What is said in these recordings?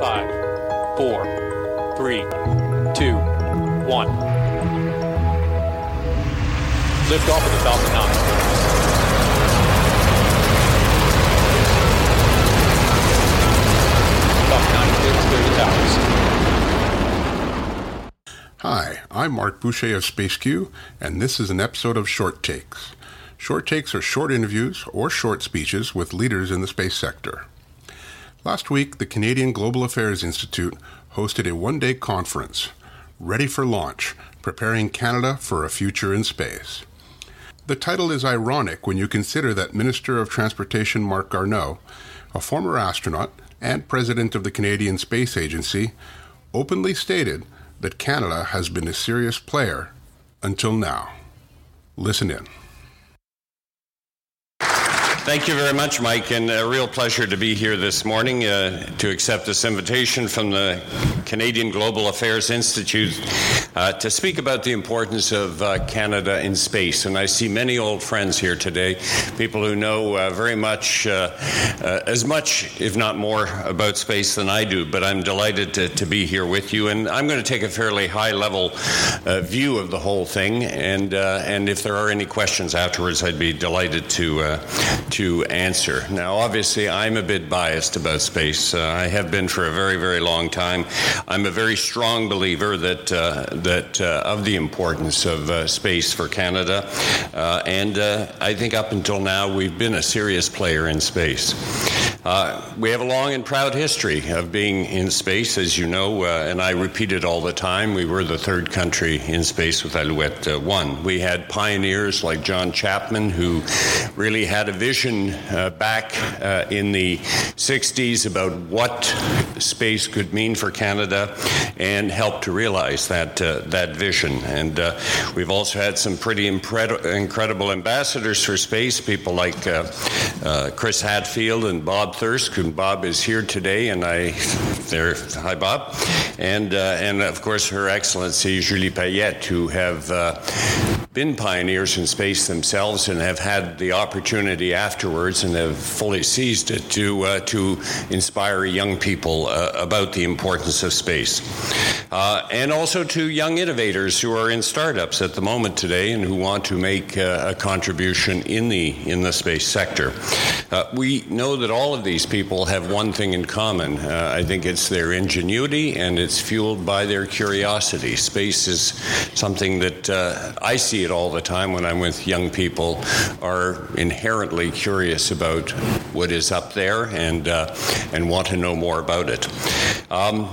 Five, four, three, two, one. Lift off of the Falcon 9. Falcon 9 clear to clear the towers. Hi, I'm Marc Boucher of SpaceQ, and this is an episode of Short Takes. Short Takes are short interviews or short speeches with leaders in the space sector. Last week, the Canadian Global Affairs Institute hosted a one day conference, Ready for Launch Preparing Canada for a Future in Space. The title is ironic when you consider that Minister of Transportation Marc Garneau, a former astronaut and president of the Canadian Space Agency, openly stated that Canada has been a serious player until now. Listen in. Thank you very much, Mike, and a real pleasure to be here this morning uh, to accept this invitation from the Canadian Global Affairs Institute uh, to speak about the importance of uh, Canada in space. And I see many old friends here today, people who know uh, very much, uh, uh, as much, if not more, about space than I do. But I'm delighted to, to be here with you, and I'm going to take a fairly high level view of the whole thing. And and if there are any questions afterwards, I'd be delighted to to answer. Now, obviously, I'm a bit biased about space. Uh, I have been for a very, very long time. I'm a very strong believer that uh, that uh, of the importance of uh, space for Canada, uh, and uh, I think up until now we've been a serious player in space. We have a long and proud history of being in space, as you know, and I repeat it all the time. We were the third country in space with Alouette 1. We had pioneers like John Chapman who really had a vision uh, back uh, in the 60s about what space could mean for Canada and helped to realize that, uh, that vision. And uh, we've also had some pretty impre- incredible ambassadors for space, people like uh, uh, Chris Hadfield and Bob Thirsk, and Bob is here today, and I, there, hi Bob, and, uh, and of course Her Excellency Julie Payette, who have uh, been pioneers in space themselves and have had the opportunity afterwards and have fully seized it to uh, to inspire young people uh, about the importance of space, uh, and also to young innovators who are in startups at the moment today and who want to make uh, a contribution in the in the space sector. Uh, we know that all of these people have one thing in common. Uh, I think it's their ingenuity and it's fueled by their curiosity. Space is something that I see it all the time when I'm with young people, are inherently curious about what is up there and, uh, and want to know more about it. Um,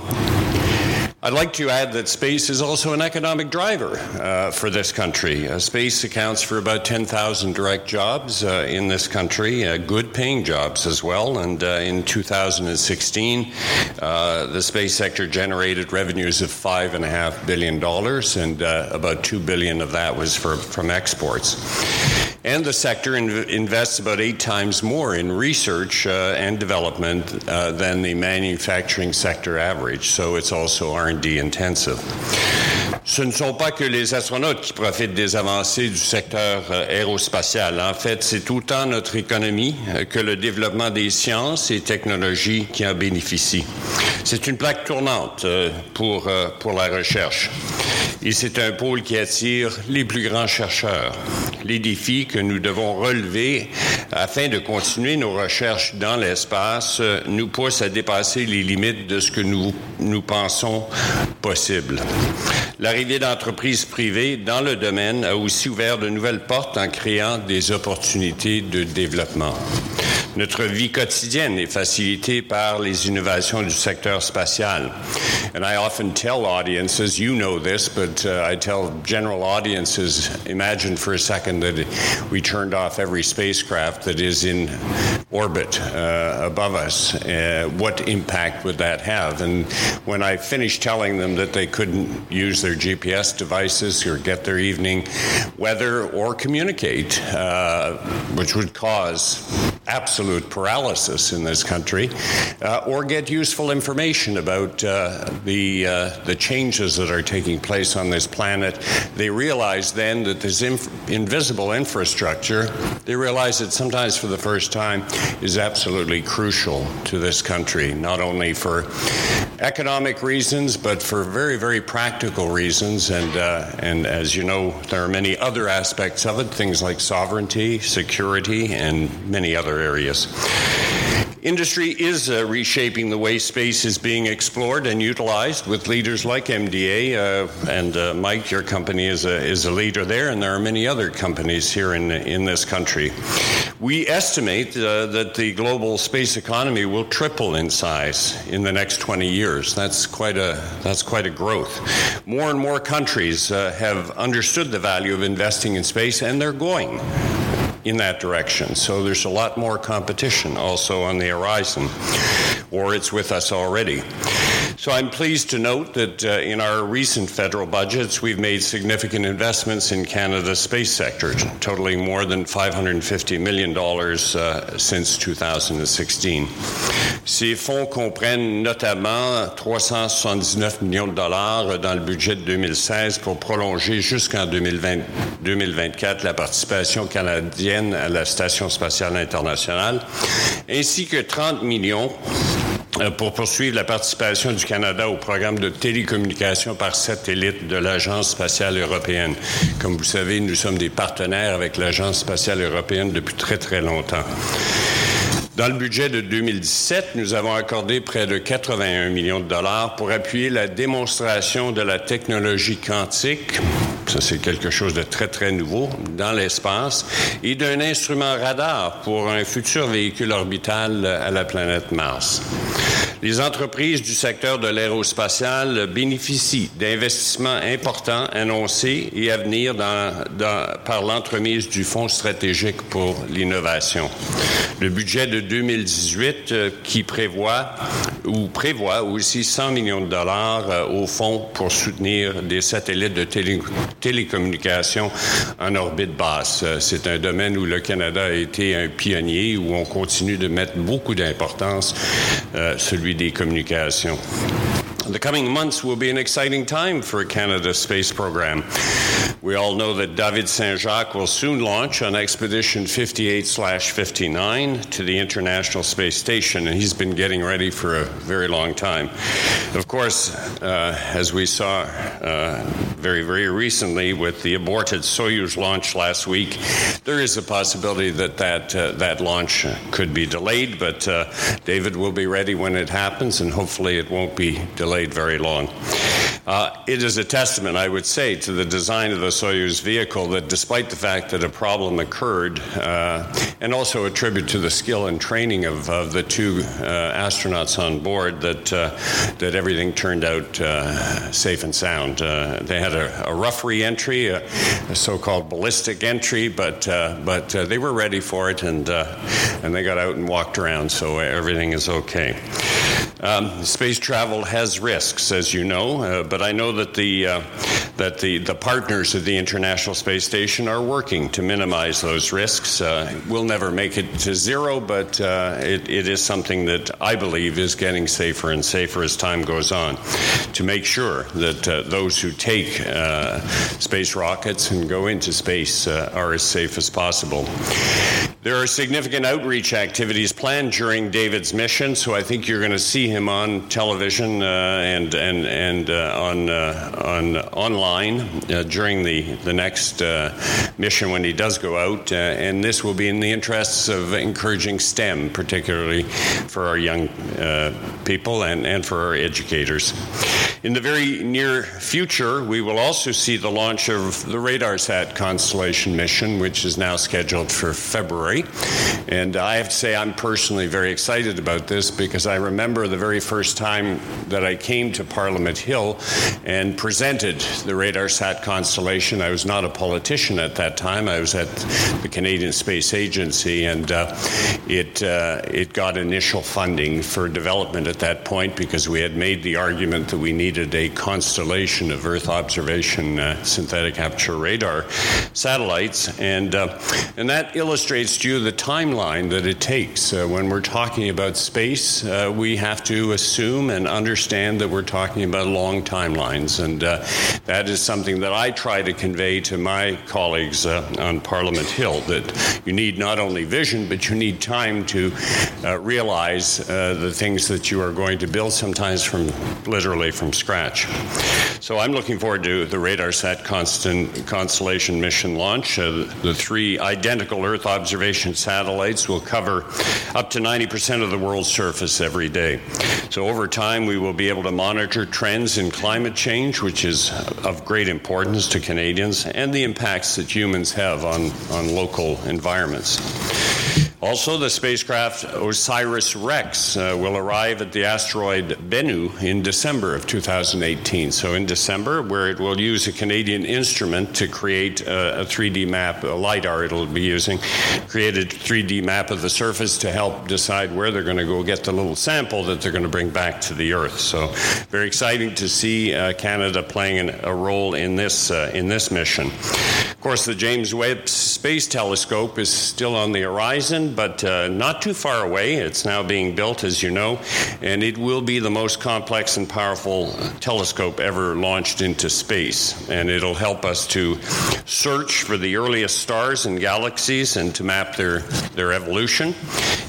I'd like to add that space is also an economic driver uh, for this country. Uh, space accounts for about 10,000 direct jobs uh, in this country, uh, good paying jobs as well. And uh, in 2016, uh, the space sector generated revenues of $5.5 billion, and about 2 billion of that was for, from exports. And the sector inv- invests about eight times more in research and development than the manufacturing sector average. So it's also R&D intensive. Ce ne sont pas que les astronautes qui profitent des avancées du secteur aérospatial. En fait, c'est autant notre économie que le développement des sciences et technologies qui en bénéficient. C'est une plaque tournante pour, pour la recherche. Et c'est un pôle qui attire les plus grands chercheurs. Les défis que nous devons relever afin de continuer nos recherches dans l'espace nous poussent à dépasser les limites de ce que nous, nous pensons possible. L'arrivée d'entreprises privées dans le domaine a aussi ouvert de nouvelles portes en créant des opportunités de développement. Notre vie quotidienne est facilitée par les innovations du secteur spatial. And I often tell audiences, you know this, but uh, I tell general audiences, imagine for a second that we turned off every spacecraft that is in orbit uh, above us. Uh, what impact would that have? And when I finished telling them that they couldn't use their GPS devices or get their evening weather or communicate, uh, which would cause absolute paralysis in this country, uh, or get useful information about uh, the uh, the changes that are taking place on this planet. They realize then that this inf- invisible infrastructure. They realize that sometimes for the first time is absolutely crucial to this country, not only for economic reasons, but for very very practical reasons. And uh, and as you know, there are many other aspects of it, things like sovereignty, security, and many other areas. Industry is uh, reshaping the way space is being explored and utilized with leaders like MDA. Uh, and uh, Mike, your company is a, is a leader there, and there are many other companies here in, in this country. We estimate uh, that the global space economy will triple in size in the next 20 years. That's quite a, that's quite a growth. More and more countries uh, have understood the value of investing in space, and they're going in that direction. So there's a lot more competition also on the horizon, or it's with us already. So I'm pleased to note that uh, in our recent federal budgets, we've made significant investments in Canada's space sector, totaling more than $550 million uh, since 2016. Ces fonds comprennent notamment 379 millions de dollars dans le budget de 2016 pour prolonger jusqu'en 2024 la participation canadienne à la Station spatiale internationale, ainsi que 30 millions euh, pour poursuivre la participation du Canada au programme de télécommunication par satellite de l'Agence spatiale européenne. Comme vous savez, nous sommes des partenaires avec l'Agence spatiale européenne depuis très très longtemps. Dans le budget de 2017, nous avons accordé près de 81 millions de dollars pour appuyer la démonstration de la technologie quantique, ça c'est quelque chose de très très nouveau, dans l'espace, et d'un instrument radar pour un futur véhicule orbital à la planète Mars. Les entreprises du secteur de l'aérospatial bénéficient d'investissements importants annoncés et à venir par l'entremise du Fonds stratégique pour l'innovation. Le budget de 2018 euh, qui prévoit ou prévoit aussi 100 millions de dollars euh, au fonds pour soutenir des satellites de télé télécommunications en orbite basse. Euh, c'est un domaine où le Canada a été un pionnier, où on continue de mettre beaucoup d'importance, des communications. The coming months will be an exciting time for Canada's space program. We all know that David Saint Jacques will soon launch on Expedition 58 59 to the International Space Station, and he's been getting ready for a very long time. Of course, uh, as we saw uh, very, very recently with the aborted Soyuz launch last week, there is a possibility that that, uh, that launch could be delayed, but uh, David will be ready when it happens, and hopefully it won't be delayed very long. Uh, it is a testament, I would say, to the design of the Soyuz vehicle that despite the fact that a problem occurred, uh, and also a tribute to the skill and training of, of the two uh, astronauts on board, that, uh, that everything turned out uh, safe and sound. They had a, a rough re entry, a, a so called ballistic entry, but, but they were ready for it and, and they got out and walked around, so everything is okay. Um, space travel has risks, as you know, uh, but I know that the uh, that the, the partners of the International Space Station are working to minimize those risks. Uh, we'll never make it to zero, but uh, it, it is something that I believe is getting safer and safer as time goes on. To make sure that uh, those who take uh, space rockets and go into space are as safe as possible. There are significant outreach activities planned during David's mission, so I think you're going to see him on television uh, and and and uh, on uh, on online uh, during the the next uh, mission when he does go out, uh, and this will be in the interests of encouraging STEM, particularly for our young people and and for our educators. In the very near future, we will also see the launch of the RadarSat constellation mission, which is now scheduled for February. And I have to say, I'm personally very excited about this because I remember the very first time that I came to Parliament Hill and presented the RadarSat constellation. I was not a politician at that time. I was at the Canadian Space Agency, and uh, it uh, it got initial funding for development at that point because we had made the argument that we needed a constellation of Earth observation uh, synthetic aperture radar satellites, and uh, and that illustrates you the timeline that it takes. Uh, when we're talking about space, uh, we have to assume and understand that we're talking about long timelines. And uh, that is something that I try to convey to my colleagues uh, on Parliament Hill that you need not only vision, but you need time to uh, realize the things that you are going to build, sometimes from literally from scratch. So I'm looking forward to the RadarSat constant constellation mission launch. Uh, the three identical Earth observation satellites will cover up to 90% of the world's surface every day. So over time, we will be able to monitor trends in climate change, which is of great importance to Canadians, and the impacts that humans have on, on local environments. Also, the spacecraft OSIRIS REx uh, will arrive at the asteroid Bennu in December of 2018. So, in December, where it will use a Canadian instrument to create a, a 3D map, a LIDAR it'll be using, create a 3D map of the surface to help decide where they're going to go get the little sample that they're going to bring back to the Earth. So, very exciting to see uh, Canada playing an, a role in this, uh, in this mission. Of course, the James Webb Space Telescope is still on the horizon, but uh, not too far away. It's now being built, as you know, and it will be the most complex and powerful telescope ever launched into space. And it'll help us to search for the earliest stars and galaxies and to map their, their evolution.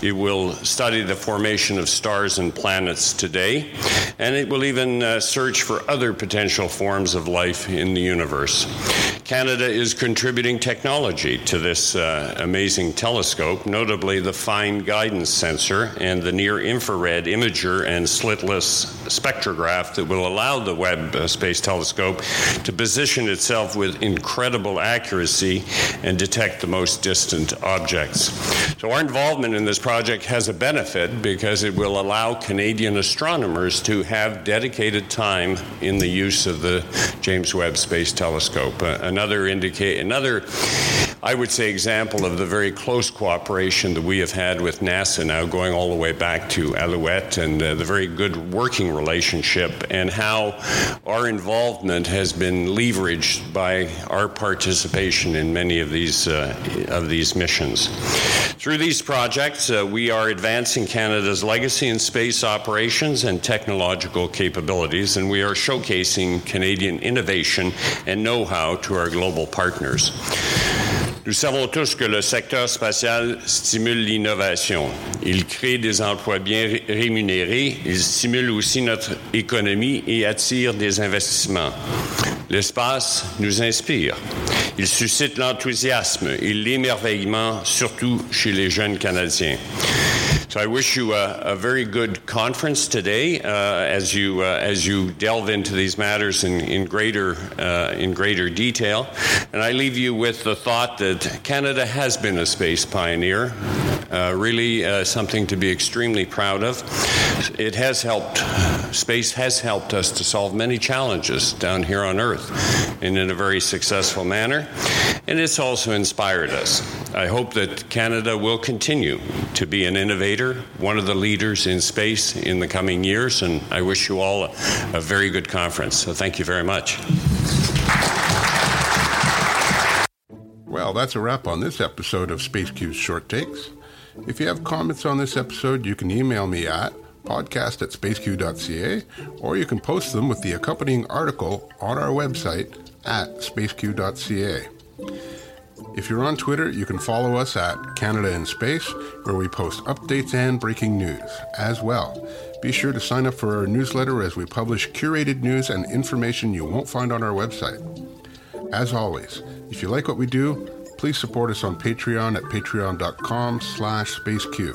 It will study the formation of stars and planets today, and it will even uh, search for other potential forms of life in the universe. Canada is contributing technology to this uh, amazing telescope, notably the fine guidance sensor and the near infrared imager and slitless spectrograph that will allow the Webb uh, Space Telescope to position itself with incredible accuracy and detect the most distant objects. So, our involvement in this project has a benefit because it will allow Canadian astronomers to have dedicated time in the use of the James Webb Space Telescope. Uh, another indicate another I would say example of the very close cooperation that we have had with NASA now going all the way back to Alouette and uh, the very good working relationship and how our involvement has been leveraged by our participation in many of these uh, of these missions. Through these projects, uh, we are advancing Canada's legacy in space operations and technological capabilities, and we are showcasing Canadian innovation and know-how to our global partners. Nous savons tous que le secteur spatial stimule l'innovation. Il crée des emplois bien rémunérés, il stimule aussi notre économie et attire des investissements. L'espace nous inspire. Il suscite l'enthousiasme et l'émerveillement, surtout chez les jeunes Canadiens. So I wish you a, a very good conference today uh, as you uh, as you delve into these matters in, in greater uh, in greater detail. And I leave you with the thought that Canada has been a space pioneer, uh, really uh, something to be extremely proud of. It has helped space has helped us to solve many challenges down here on Earth, and in a very successful manner. And it's also inspired us. I hope that Canada will continue to be an innovator one of the leaders in space in the coming years, and I wish you all a, very good conference. So thank you very much. Well, that's a wrap on this episode of SpaceQ's Short Takes. If you have comments on this episode, you can email me at podcast at spaceq.ca or you can post them with the accompanying article on our website at spaceq.ca. If you're on Twitter, you can follow us at Canada in Space, where we post updates and breaking news as well. Be sure to sign up for our newsletter as we publish curated news and information you won't find on our website. As always, if you like what we do, please support us on Patreon at patreon.com slash spaceq.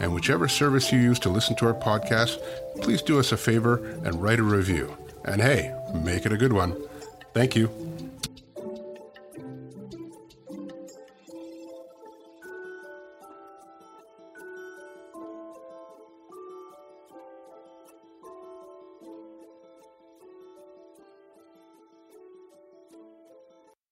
And whichever service you use to listen to our podcast, please do us a favor and write a review. And hey, make it a good one. Thank you.